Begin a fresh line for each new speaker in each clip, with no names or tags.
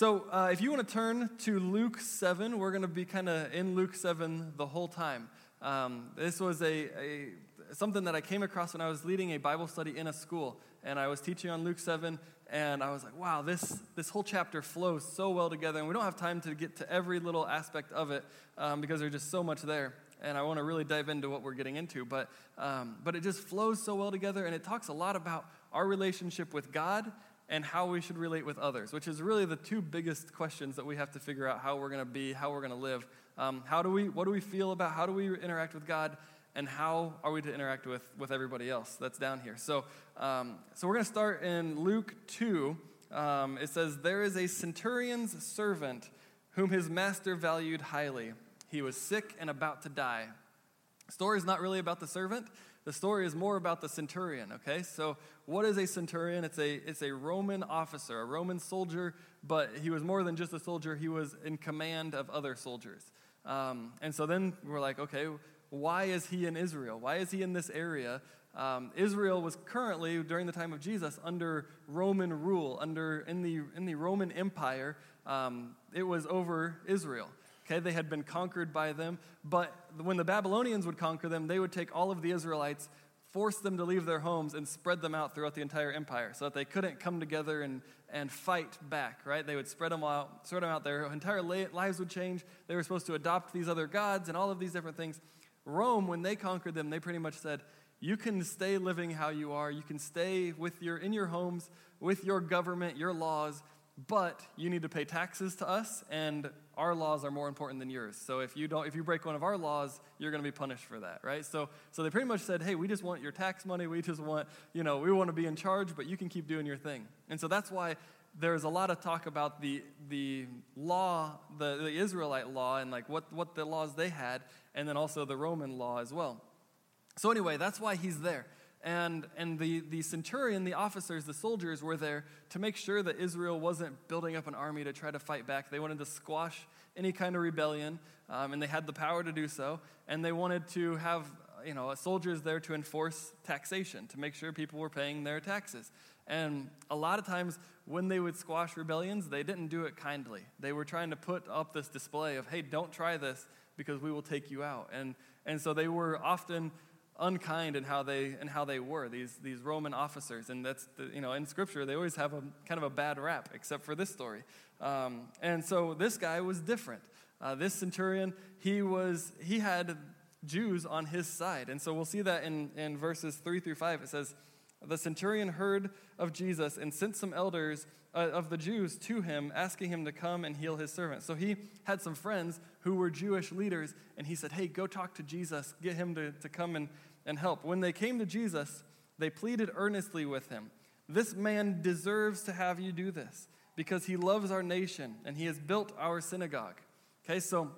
So, uh, if you want to turn to Luke 7, we're going to be kind of in Luke 7 the whole time. Um, this was a, a, something that I came across when I was leading a Bible study in a school, and I was teaching on Luke 7, and I was like, wow, this, this whole chapter flows so well together, and we don't have time to get to every little aspect of it um, because there's just so much there. And I want to really dive into what we're getting into, but, um, but it just flows so well together, and it talks a lot about our relationship with God and how we should relate with others, which is really the two biggest questions that we have to figure out how we're going to be, how we're going to live. Um, how do we, what do we feel about how do we interact with God, and how are we to interact with, with everybody else that's down here? So, um, so we're going to start in Luke 2. Um, it says, There is a centurion's servant whom his master valued highly. He was sick and about to die. The story is not really about the servant. The story is more about the centurion, okay? So, what is a centurion? It's a, it's a Roman officer, a Roman soldier, but he was more than just a soldier, he was in command of other soldiers. Um, and so then we're like, okay, why is he in Israel? Why is he in this area? Um, Israel was currently, during the time of Jesus, under Roman rule, under in the, in the Roman Empire. Um, it was over Israel. Okay, they had been conquered by them, but when the Babylonians would conquer them, they would take all of the Israelites, force them to leave their homes, and spread them out throughout the entire empire so that they couldn't come together and, and fight back, right? They would spread them out, spread them out. Their entire lives would change. They were supposed to adopt these other gods and all of these different things. Rome, when they conquered them, they pretty much said, you can stay living how you are. You can stay with your, in your homes, with your government, your laws, but you need to pay taxes to us, and our laws are more important than yours. So if you don't, if you break one of our laws, you're going to be punished for that, right? So, so they pretty much said, hey, we just want your tax money. We just want, you know, we want to be in charge, but you can keep doing your thing. And so that's why there's a lot of talk about the the law, the, the Israelite law, and like what what the laws they had, and then also the Roman law as well. So anyway, that's why he's there. And, and the, the centurion, the officers, the soldiers were there to make sure that Israel wasn't building up an army to try to fight back. They wanted to squash any kind of rebellion, um, and they had the power to do so. And they wanted to have you know, soldiers there to enforce taxation, to make sure people were paying their taxes. And a lot of times when they would squash rebellions, they didn't do it kindly. They were trying to put up this display of, hey, don't try this because we will take you out. And, and so they were often unkind in how they and how they were these these Roman officers, and that's the, you know in Scripture they always have a kind of a bad rap, except for this story. Um, and so this guy was different. Uh, this centurion, he was he had Jews on his side, and so we'll see that in in verses three through five. It says. The centurion heard of Jesus and sent some elders uh, of the Jews to him, asking him to come and heal his servant. So he had some friends who were Jewish leaders, and he said, Hey, go talk to Jesus, get him to, to come and, and help. When they came to Jesus, they pleaded earnestly with him This man deserves to have you do this because he loves our nation and he has built our synagogue. Okay, so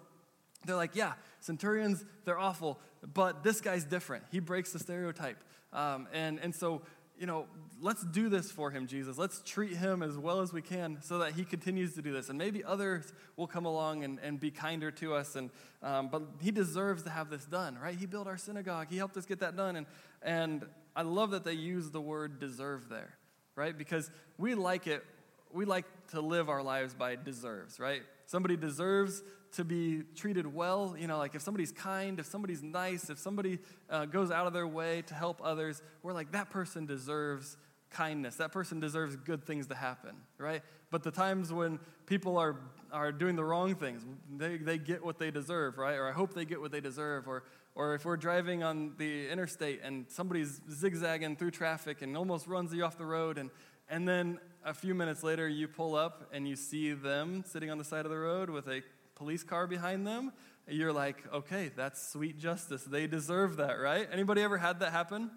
they're like, yeah, centurions, they're awful, but this guy's different. He breaks the stereotype. Um, and, and so, you know, let's do this for him, Jesus. Let's treat him as well as we can so that he continues to do this. And maybe others will come along and, and be kinder to us. And, um, but he deserves to have this done, right? He built our synagogue, he helped us get that done. And, and I love that they use the word deserve there, right? Because we like it, we like to live our lives by deserves, right? Somebody deserves to be treated well. You know, like if somebody's kind, if somebody's nice, if somebody uh, goes out of their way to help others, we're like, that person deserves kindness. That person deserves good things to happen, right? But the times when people are, are doing the wrong things, they, they get what they deserve, right? Or I hope they get what they deserve. Or, or if we're driving on the interstate and somebody's zigzagging through traffic and almost runs you off the road, and, and then a few minutes later you pull up and you see them sitting on the side of the road with a police car behind them, you're like, okay, that's sweet justice. They deserve that, right? Anybody ever had that happen?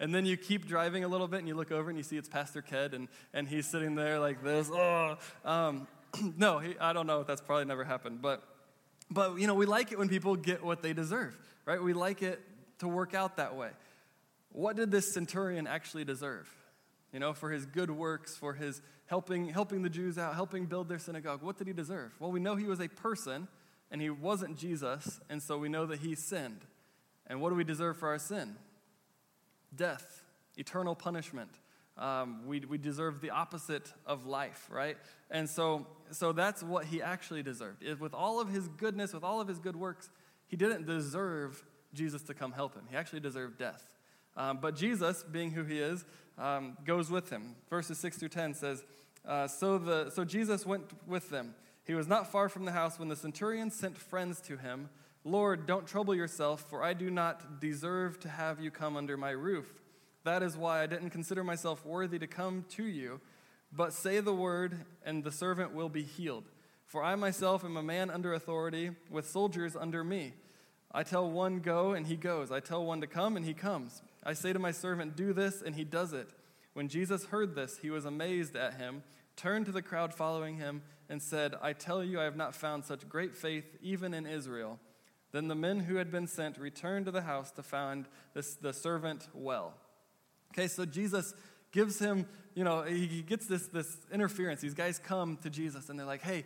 And then you keep driving a little bit and you look over and you see it's Pastor Ked and, and he's sitting there like this. Oh, um, no, he, I don't know that's probably never happened. But, but, you know, we like it when people get what they deserve, right? We like it to work out that way. What did this centurion actually deserve? You know, for his good works, for his helping, helping the Jews out, helping build their synagogue. What did he deserve? Well, we know he was a person and he wasn't Jesus, and so we know that he sinned. And what do we deserve for our sin? death, eternal punishment. Um, we, we deserve the opposite of life, right? And so, so that's what he actually deserved. With all of his goodness, with all of his good works, he didn't deserve Jesus to come help him. He actually deserved death. Um, but Jesus, being who he is, um, goes with him. Verses 6 through 10 says, uh, so, the, so Jesus went with them. He was not far from the house when the centurion sent friends to him. Lord, don't trouble yourself, for I do not deserve to have you come under my roof. That is why I didn't consider myself worthy to come to you. But say the word, and the servant will be healed. For I myself am a man under authority, with soldiers under me. I tell one, go, and he goes. I tell one to come, and he comes. I say to my servant, do this, and he does it. When Jesus heard this, he was amazed at him, turned to the crowd following him, and said, I tell you, I have not found such great faith even in Israel. Then the men who had been sent returned to the house to find this, the servant well. Okay, so Jesus gives him, you know, he gets this, this interference. These guys come to Jesus and they're like, hey,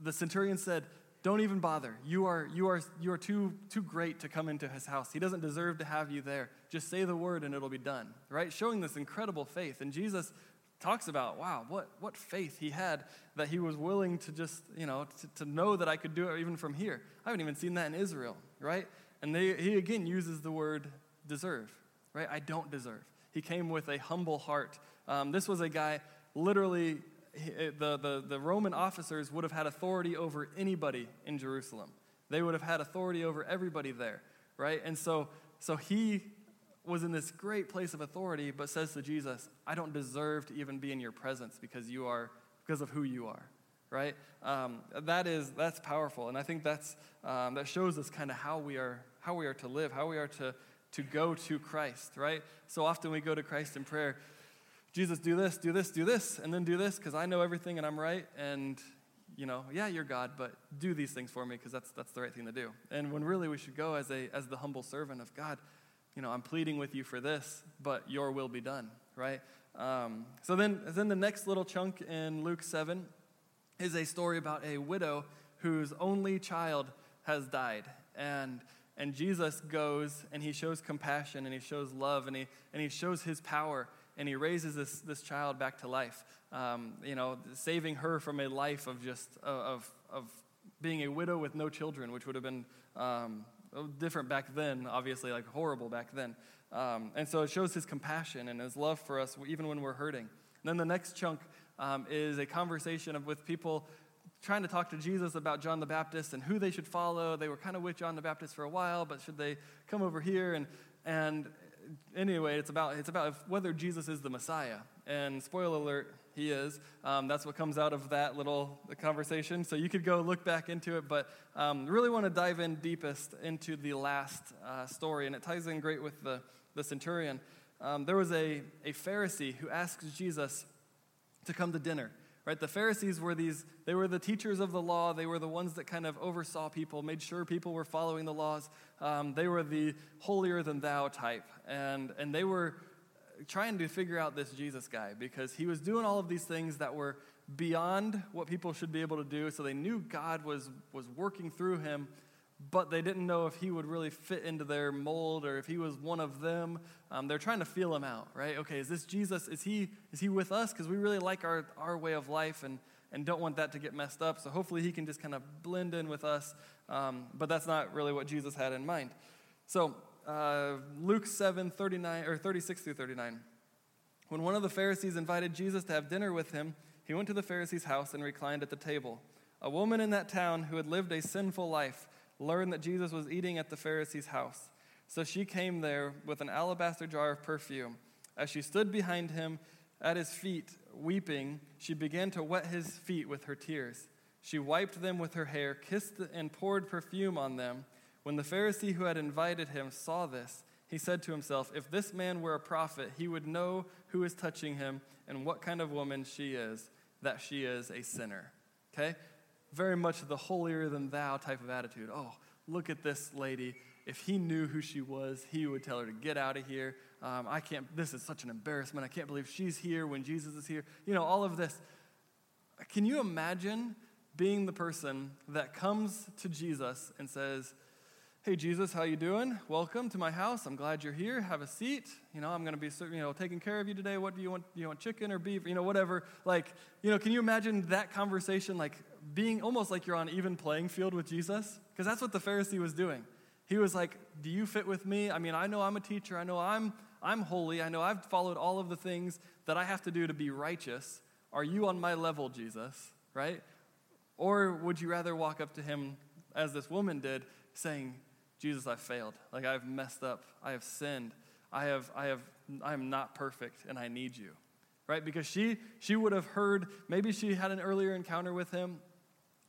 the centurion said, don't even bother. You are, you are, you are too, too great to come into his house. He doesn't deserve to have you there. Just say the word and it'll be done, right? Showing this incredible faith. And Jesus talks about, wow, what, what faith he had that he was willing to just, you know, to, to know that I could do it even from here. I haven't even seen that in Israel, right? And they, he again uses the word deserve, right? I don't deserve. He came with a humble heart. Um, this was a guy, literally, the, the, the Roman officers would have had authority over anybody in Jerusalem. They would have had authority over everybody there, right? And so, so he was in this great place of authority, but says to Jesus, I don't deserve to even be in your presence because you are, because of who you are, right? Um, that is, that's powerful. And I think that's, um, that shows us kind of how we are, how we are to live, how we are to, to go to Christ, right? So often we go to Christ in prayer. Jesus, do this, do this, do this, and then do this because I know everything and I'm right. And, you know, yeah, you're God, but do these things for me because that's, that's the right thing to do. And when really we should go as, a, as the humble servant of God, you know, I'm pleading with you for this, but your will be done, right? Um, so then, then the next little chunk in Luke 7 is a story about a widow whose only child has died. And and Jesus goes and he shows compassion and he shows love and he, and he shows his power and he raises this, this child back to life. Um, you know, saving her from a life of just, of, of being a widow with no children, which would have been um, different back then, obviously, like horrible back then. Um, and so it shows his compassion and his love for us even when we're hurting. And then the next chunk um, is a conversation of, with people trying to talk to Jesus about John the Baptist and who they should follow. They were kind of with John the Baptist for a while, but should they come over here? And, and anyway, it's about, it's about whether Jesus is the Messiah. And spoiler alert, he is. Um, that's what comes out of that little conversation. So you could go look back into it, but um, really want to dive in deepest into the last uh, story. And it ties in great with the, the centurion. Um, there was a, a Pharisee who asks Jesus to come to dinner right? The pharisees were these they were the teachers of the law. They were the ones that kind of oversaw people made sure people were following the laws. Um, they were the holier than thou type. And and they were trying to figure out this jesus guy because he was doing all of these things that were beyond what people should be able to do. So they knew god was was working through him but they didn't know if he would really fit into their mold or if he was one of them. Um, they're trying to feel him out, right? Okay, is this Jesus? Is he, is he with us? Because we really like our, our way of life and, and don't want that to get messed up. So hopefully he can just kind of blend in with us. Um, but that's not really what Jesus had in mind. So uh, Luke 7, 39, or 36 through 39. When one of the Pharisees invited Jesus to have dinner with him, he went to the Pharisee's house and reclined at the table. A woman in that town who had lived a sinful life learned that Jesus was eating at the Pharisee's house. So she came there with an alabaster jar of perfume. As she stood behind him at his feet, weeping, she began to wet his feet with her tears. She wiped them with her hair, kissed and poured perfume on them. When the Pharisee who had invited him saw this, he said to himself, If this man were a prophet, he would know who is touching him and what kind of woman she is, that she is a sinner. Okay? Very much the holier than thou type of attitude. Oh, look at this lady. If he knew who she was, he would tell her to get out of here. Um, I can't, this is such an embarrassment. I can't believe she's here when Jesus is here. You know, all of this. Can you imagine being the person that comes to Jesus and says, hey jesus how you doing welcome to my house i'm glad you're here have a seat you know i'm going to be you know taking care of you today what do you want you want chicken or beef you know whatever like you know can you imagine that conversation like being almost like you're on even playing field with jesus because that's what the pharisee was doing he was like do you fit with me i mean i know i'm a teacher i know i'm i'm holy i know i've followed all of the things that i have to do to be righteous are you on my level jesus right or would you rather walk up to him as this woman did saying Jesus, I failed. Like I've messed up. I have sinned. I have, I have, I am not perfect and I need you. Right? Because she, she would have heard, maybe she had an earlier encounter with him.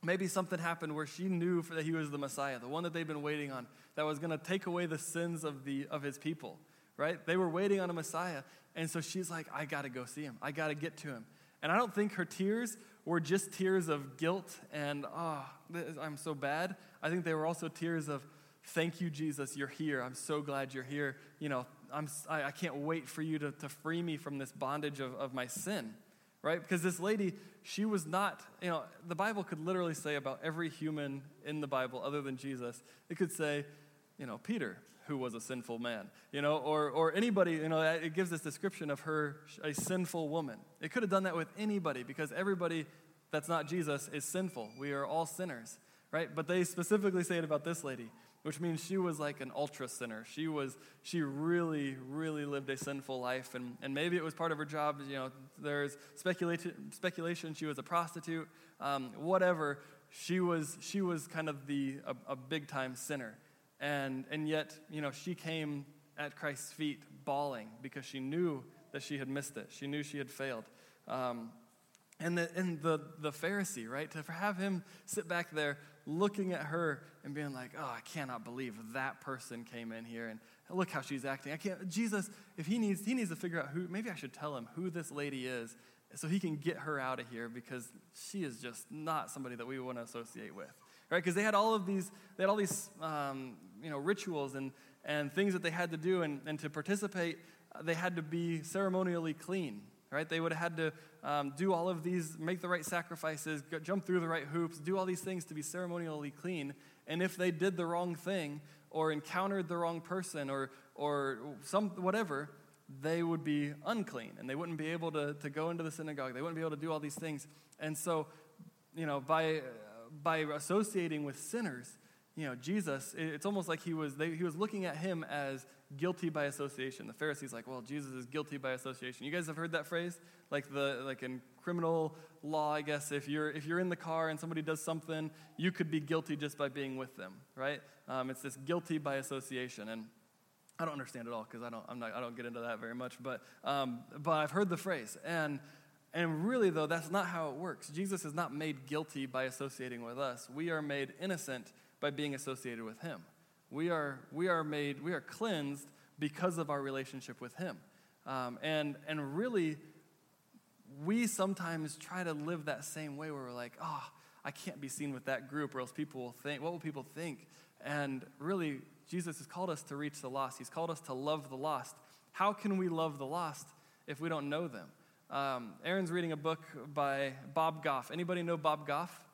Maybe something happened where she knew that he was the Messiah, the one that they've been waiting on, that was going to take away the sins of, the, of his people. Right? They were waiting on a Messiah. And so she's like, I got to go see him. I got to get to him. And I don't think her tears were just tears of guilt and, oh, I'm so bad. I think they were also tears of, Thank you, Jesus, you're here. I'm so glad you're here. You know, I'm, I, I can't wait for you to, to free me from this bondage of, of my sin, right? Because this lady, she was not, you know, the Bible could literally say about every human in the Bible other than Jesus, it could say, you know, Peter, who was a sinful man, you know, or, or anybody, you know, it gives this description of her, a sinful woman. It could have done that with anybody because everybody that's not Jesus is sinful. We are all sinners, right? But they specifically say it about this lady which means she was like an ultra sinner. She was, she really, really lived a sinful life. And, and maybe it was part of her job. You know, there's speculation, speculation she was a prostitute, um, whatever. She was, she was kind of the, a, a big time sinner. And, and yet, you know, she came at Christ's feet bawling because she knew that she had missed it. She knew she had failed. Um, and the, and the, the Pharisee, right, to have him sit back there looking at her and being like, oh, I cannot believe that person came in here and look how she's acting. I can't, Jesus, if he needs, he needs to figure out who, maybe I should tell him who this lady is so he can get her out of here because she is just not somebody that we want to associate with. Right? Because they had all of these, they had all these, um, you know, rituals and, and things that they had to do and, and to participate, they had to be ceremonially clean right? They would have had to um, do all of these, make the right sacrifices, go, jump through the right hoops, do all these things to be ceremonially clean. And if they did the wrong thing or encountered the wrong person or, or some, whatever, they would be unclean and they wouldn't be able to, to go into the synagogue. They wouldn't be able to do all these things. And so, you know, by, by associating with sinners, you know, Jesus, it's almost like he was, they, he was looking at him as guilty by association. The Pharisees like, well, Jesus is guilty by association. You guys have heard that phrase? Like the like in criminal law, I guess if you're if you're in the car and somebody does something, you could be guilty just by being with them, right? Um, it's this guilty by association, and I don't understand it all because I don't I'm not I don't get into that very much, but um, but I've heard the phrase and. And really, though, that's not how it works. Jesus is not made guilty by associating with us. We are made innocent by being associated with him. We are, we are made, we are cleansed because of our relationship with Him. Um, and, and really, we sometimes try to live that same way where we're like, oh, I can't be seen with that group or else people will think, what will people think? And really, Jesus has called us to reach the lost. He's called us to love the lost. How can we love the lost if we don't know them? Um, Aaron's reading a book by Bob Goff. Anybody know Bob Goff?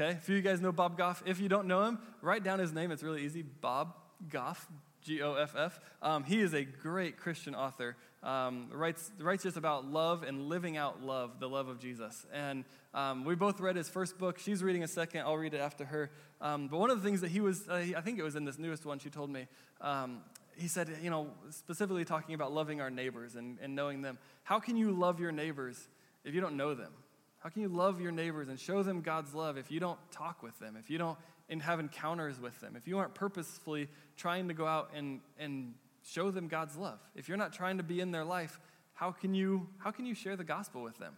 Okay, a few of you guys know Bob Goff. If you don't know him, write down his name. It's really easy Bob Goff, G O F F. Um, he is a great Christian author. Um, writes, writes just about love and living out love, the love of Jesus. And um, we both read his first book. She's reading a second. I'll read it after her. Um, but one of the things that he was, uh, I think it was in this newest one, she told me, um, he said, you know, specifically talking about loving our neighbors and, and knowing them. How can you love your neighbors if you don't know them? How can you love your neighbors and show them God's love if you don't talk with them, if you don't and have encounters with them, if you aren't purposefully trying to go out and, and show them God's love? If you're not trying to be in their life, how can you, how can you share the gospel with them?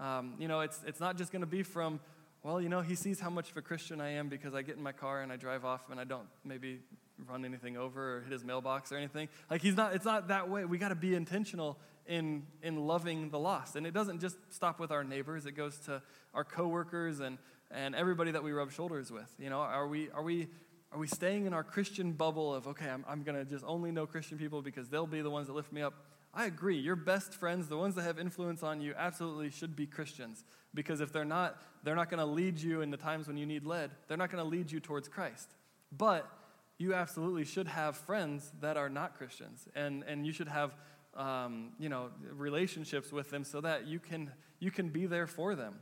Um, you know, it's, it's not just going to be from, well, you know, he sees how much of a Christian I am because I get in my car and I drive off and I don't maybe run anything over or hit his mailbox or anything. Like he's not, it's not that way. We got to be intentional in, in loving the lost. And it doesn't just stop with our neighbors, it goes to our coworkers and, and everybody that we rub shoulders with. You know, are we, are we, are we staying in our Christian bubble of, okay, I'm, I'm going to just only know Christian people because they'll be the ones that lift me up? I agree. Your best friends, the ones that have influence on you, absolutely should be Christians. Because if they're not, they're not going to lead you in the times when you need led. They're not going to lead you towards Christ. But you absolutely should have friends that are not Christians, and, and you should have um, you know, relationships with them so that you can, you can be there for them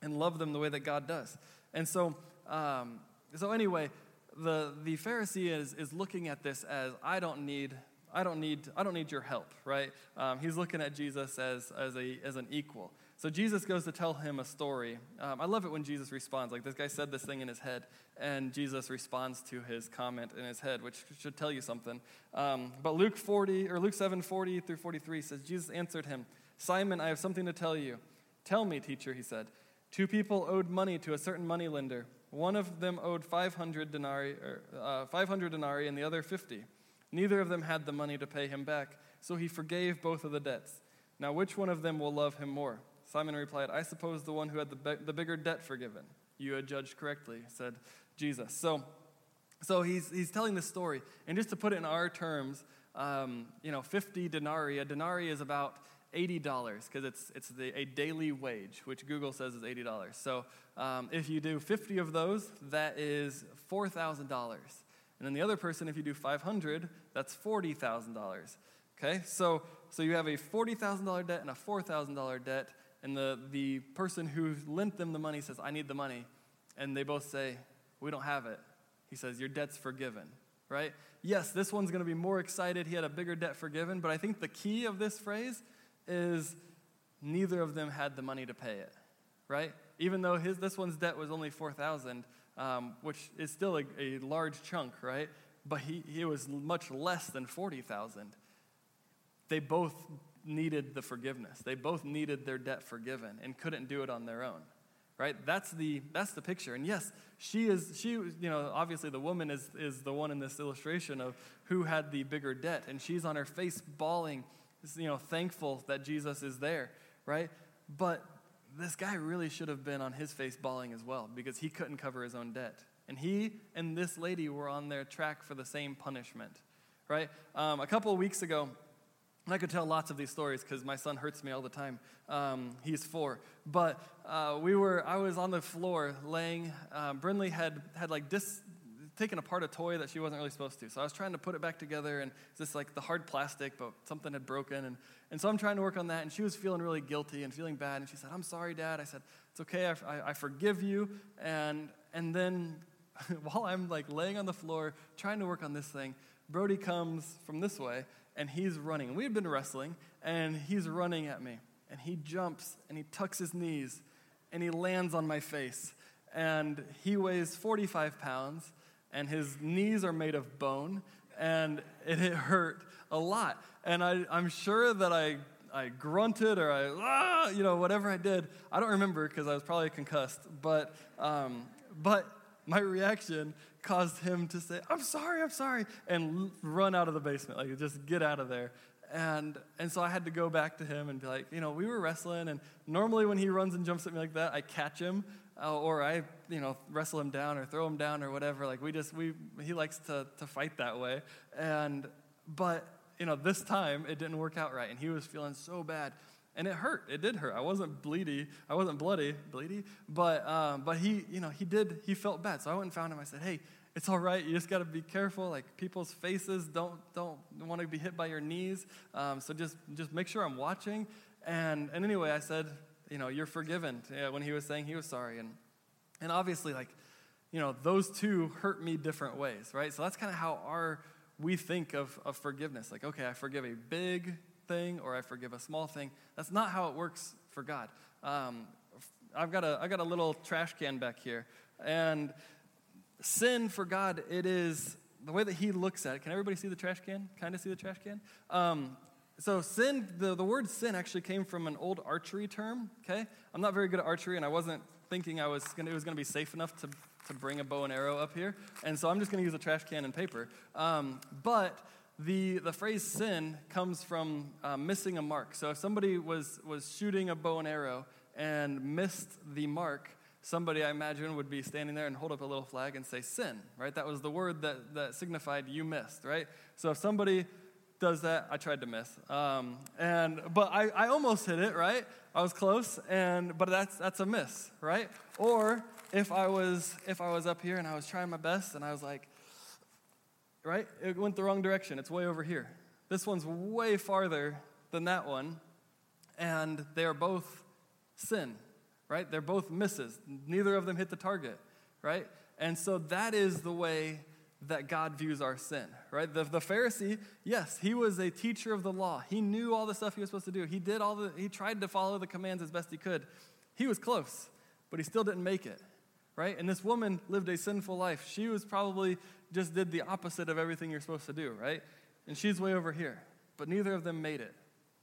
and love them the way that God does. And so, um, so anyway, the, the Pharisee is, is looking at this as I don't need I don't need I don't need your help, right? Um, he's looking at Jesus as as a as an equal. So Jesus goes to tell him a story. Um, I love it when Jesus responds. Like this guy said this thing in his head, and Jesus responds to his comment in his head, which should tell you something. Um, but Luke 40 or Luke 7 40 through 43 says Jesus answered him, Simon, I have something to tell you. Tell me, teacher, he said. Two people owed money to a certain moneylender. One of them owed 500 denarii, or, uh, 500 denarii and the other 50. Neither of them had the money to pay him back, so he forgave both of the debts. Now, which one of them will love him more? Simon replied, I suppose the one who had the, be- the bigger debt forgiven. You had judged correctly, said Jesus. So, so he's, he's telling this story. And just to put it in our terms, um, you know, 50 denarii, a denarii is about $80 because it's, it's the, a daily wage, which Google says is $80. So um, if you do 50 of those, that is $4,000. And then the other person, if you do 500, that's $40,000. Okay, so, so you have a $40,000 debt and a $4,000 debt, and the, the person who lent them the money says, I need the money. And they both say, We don't have it. He says, Your debt's forgiven, right? Yes, this one's going to be more excited. He had a bigger debt forgiven, but I think the key of this phrase is neither of them had the money to pay it, right? Even though his, this one's debt was only 4000 um, which is still a, a, large chunk, right? But he, he was much less than 40000 They both needed the forgiveness. They both needed their debt forgiven and couldn't do it on their own. Right? That's the that's the picture. And yes, she is she you know, obviously the woman is is the one in this illustration of who had the bigger debt and she's on her face bawling you know, thankful that Jesus is there, right? But this guy really should have been on his face bawling as well because he couldn't cover his own debt. And he and this lady were on their track for the same punishment, right? Um, a couple of weeks ago, I could tell lots of these stories because my son hurts me all the time. Um, he's four, but uh, we were. I was on the floor laying. Um, Brinley had had like dis, taken apart a toy that she wasn't really supposed to. So I was trying to put it back together, and it's just like the hard plastic, but something had broken. And, and so I'm trying to work on that, and she was feeling really guilty and feeling bad. And she said, I'm sorry, Dad. I said, It's okay, I, I, I forgive you. And, and then while I'm like laying on the floor trying to work on this thing, Brody comes from this way, and he's running. We had been wrestling, and he's running at me. And he jumps, and he tucks his knees, and he lands on my face. And he weighs 45 pounds and his knees are made of bone, and it, hurt a lot. And I, I'm sure that I, I grunted or I, ah, you know, whatever I did. I don't remember because I was probably concussed, but, um, but my reaction caused him to say, I'm sorry, I'm sorry, and run out of the basement, like just get out of there. And, and so I had to go back to him and be like, you know, we were wrestling, and normally when he runs and jumps at me like that, I catch him, uh, or I, you know, wrestle him down or throw him down or whatever. Like we just, we, he likes to, to fight that way. And, but, you know, this time it didn't work out right, and he was feeling so bad. And it hurt. It did hurt. I wasn't bleedy. I wasn't bloody, bleedy. But, um, but he, you know, he did, he felt bad. So I went and found him. I said, hey, it's all right. You just got to be careful. Like people's faces don't don't want to be hit by your knees. Um, so just just make sure I'm watching. And and anyway, I said, you know, you're forgiven. Yeah, when he was saying he was sorry, and and obviously, like, you know, those two hurt me different ways, right? So that's kind of how our we think of of forgiveness. Like, okay, I forgive a big thing or I forgive a small thing. That's not how it works for God. Um, I've got a I got a little trash can back here, and sin for God, it is the way that He looks at it. Can everybody see the trash can? Kind of see the trash can? Um, so sin, the, the word sin actually came from an old archery term. Okay, I'm not very good at archery, and I wasn't thinking I was gonna, it was going to be safe enough to to bring a bow and arrow up here, and so I'm just going to use a trash can and paper. Um, but the, the phrase sin comes from uh, missing a mark. So if somebody was, was shooting a bow and arrow and missed the mark, somebody I imagine would be standing there and hold up a little flag and say sin, right? That was the word that, that signified you missed, right? So if somebody does that, I tried to miss. Um, and, but I, I almost hit it, right? I was close, and, but that's, that's a miss, right? Or if I was, if I was up here and I was trying my best and I was like, right? It went the wrong direction. It's way over here. This one's way farther than that one, and they are both sin, right? They're both misses. Neither of them hit the target, right? And so that is the way that God views our sin, right? The, the Pharisee, yes, he was a teacher of the law. He knew all the stuff he was supposed to do. He did all the, he tried to follow the commands as best he could. He was close, but he still didn't make it, right? And this woman lived a sinful life. She was probably just did the opposite of everything you're supposed to do, right? And she's way over here. But neither of them made it.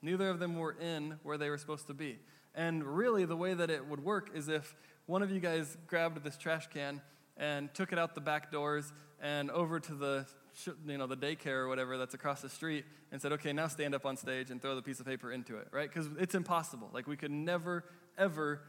Neither of them were in where they were supposed to be. And really, the way that it would work is if one of you guys grabbed this trash can and took it out the back doors and over to the you know the daycare or whatever that's across the street and said okay now stand up on stage and throw the piece of paper into it right because it's impossible like we could never ever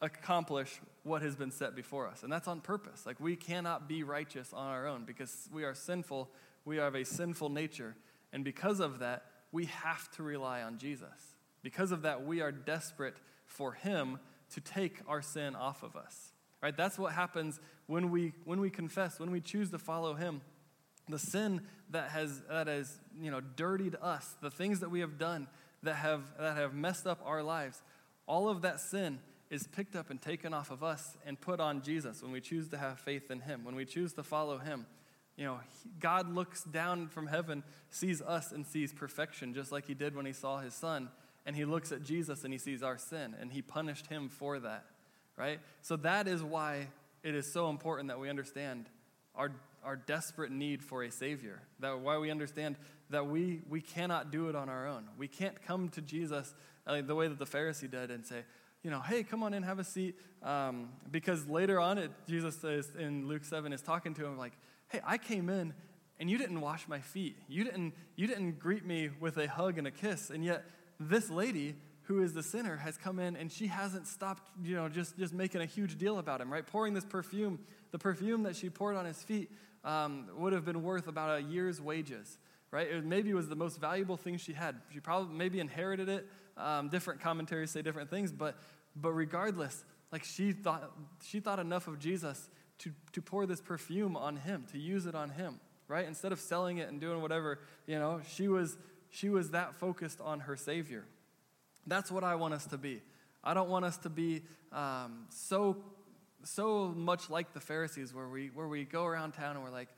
accomplish what has been set before us. And that's on purpose. Like we cannot be righteous on our own because we are sinful. We are have a sinful nature. And because of that we have to rely on jesus. Because of that we are desperate for him to take our sin off of us. Right? That's what happens when we, when we confess, when we choose to follow Him, the sin that has, that has you know, dirtied us, the things that we have done that have, that have messed up our lives, all of that sin is picked up and taken off of us and put on Jesus when we choose to have faith in Him, when we choose to follow Him. You know, God looks down from heaven, sees us, and sees perfection, just like He did when He saw His Son. And He looks at Jesus and He sees our sin, and He punished Him for that, right? So that is why it is so important that we understand our, our desperate need for a Savior. That why we understand that we, we cannot do it on our own. We can't come to Jesus uh, the way that the Pharisee did and say, you know, hey, come on in, have a seat. Um, because later on, it, Jesus says in Luke 7 is talking to him like, hey, I came in and you didn't wash my feet. You didn't, you didn't greet me with a hug and a kiss. And yet, this lady who is the sinner, has come in and she hasn't stopped, you know, just, just making a huge deal about him, right? Pouring this perfume. The perfume that she poured on his feet um, would have been worth about a year's wages, right? It maybe was the most valuable thing she had. She probably maybe inherited it. Um, different commentaries say different things, but, but regardless, like she thought, she thought enough of Jesus to, to pour this perfume on him, to use it on him, right? Instead of selling it and doing whatever, you know, she was, she was that focused on her Savior. That's what I want us to be. I don't want us to be um, so so much like the Pharisees, where we where we go around town and we're like,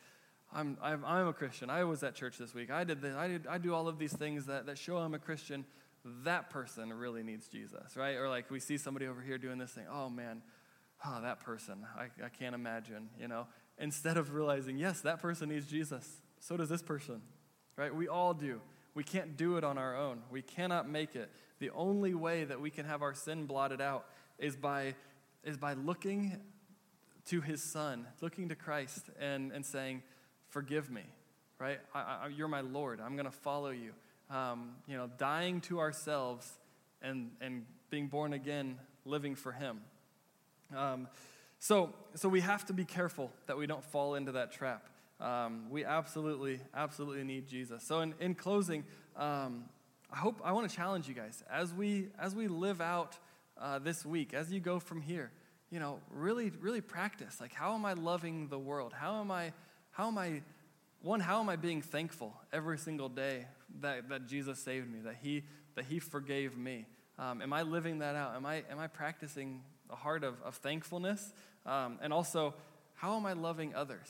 I'm I'm, a Christian. I was at church this week. I did this. I did I do all of these things that that show I'm a Christian. That person really needs Jesus, right? Or like we see somebody over here doing this thing. Oh man, oh that person. I I can't imagine. You know. Instead of realizing, yes, that person needs Jesus. So does this person, right? We all do. We can't do it on our own. We cannot make it. The only way that we can have our sin blotted out is by, is by looking to his son, looking to Christ and, and saying, Forgive me, right? I, I, you're my Lord. I'm going to follow you. Um, you know, dying to ourselves and, and being born again, living for him. Um, so, so we have to be careful that we don't fall into that trap. Um, we absolutely, absolutely need Jesus. So, in, in closing, um, I hope I want to challenge you guys as we as we live out uh, this week, as you go from here. You know, really, really practice. Like, how am I loving the world? How am I? How am I? One, how am I being thankful every single day that, that Jesus saved me, that He that He forgave me? Um, am I living that out? Am I am I practicing a heart of, of thankfulness? Um, and also, how am I loving others?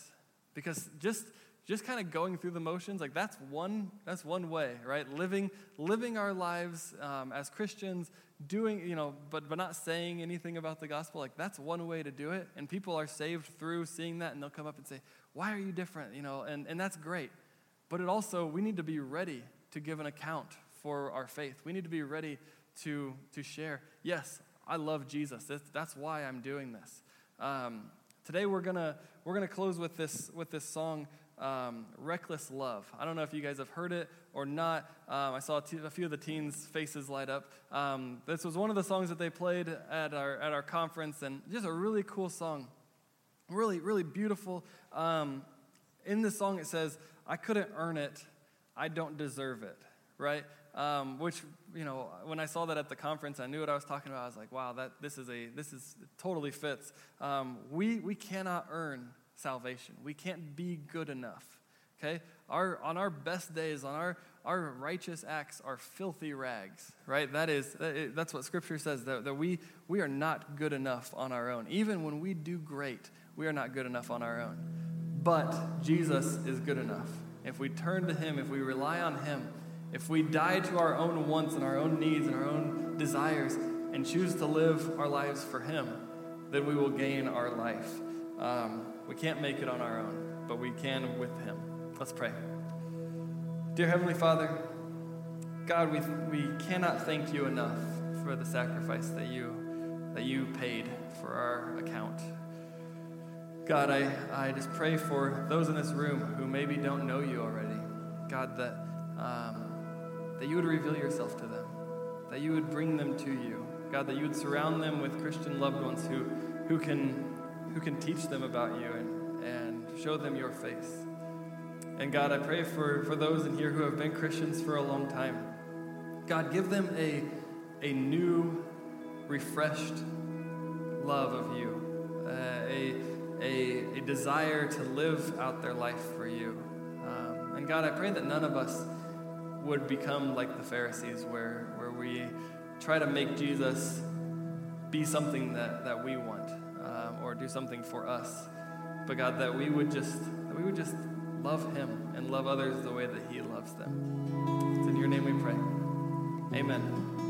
Because just just kind of going through the motions like that's one that's one way right living living our lives um, as christians doing you know but but not saying anything about the gospel like that's one way to do it. And people are saved through seeing that and they'll come up and say why are you different? You know and, and that's great. But it also we need to be ready to give an account for our faith. We need to be ready to to share. Yes i love jesus. That's, that's why i'm doing this. Um, today we're gonna we're gonna close with this with this song um, Reckless Love. I don't know if you guys have heard it or not. Um, I saw a few of the teens' faces light up. Um, this was one of the songs that they played at our, at our conference, and just a really cool song. Really, really beautiful. Um, in this song, it says, I couldn't earn it, I don't deserve it, right? Um, which you know when i saw that at the conference i knew what i was talking about i was like wow that this is a this is totally fits um, we we cannot earn salvation. We can't be good enough. Okay? Our, on our best days, on our, our righteous acts are filthy rags, right? That is, that's what Scripture says, that, that we, we are not good enough on our own. Even when we do great, we are not good enough on our own. But Jesus is good enough. If we turn to Him, if we rely on Him, if we die to our own wants and our own needs and our own desires and choose to live our lives for Him, then we will gain our life. Um, we can't make it on our own, but we can with Him. Let's pray. Dear Heavenly Father, God, we, we cannot thank you enough for the sacrifice that you, that you paid for our account. God, I, I just pray for those in this room who maybe don't know you already. God, that, um, that you would reveal yourself to them, that you would bring them to you. God, that you would surround them with Christian loved ones who, who, can, who can teach them about you and, and show them your face. And God, I pray for, for those in here who have been Christians for a long time. God, give them a, a new, refreshed love of you, uh, a, a, a desire to live out their life for you. Um, and God, I pray that none of us would become like the Pharisees, where, where we try to make Jesus be something that, that we want um, or do something for us. But God, that we would just that we would just love him and love others the way that he loves them. It's in your name we pray. Amen.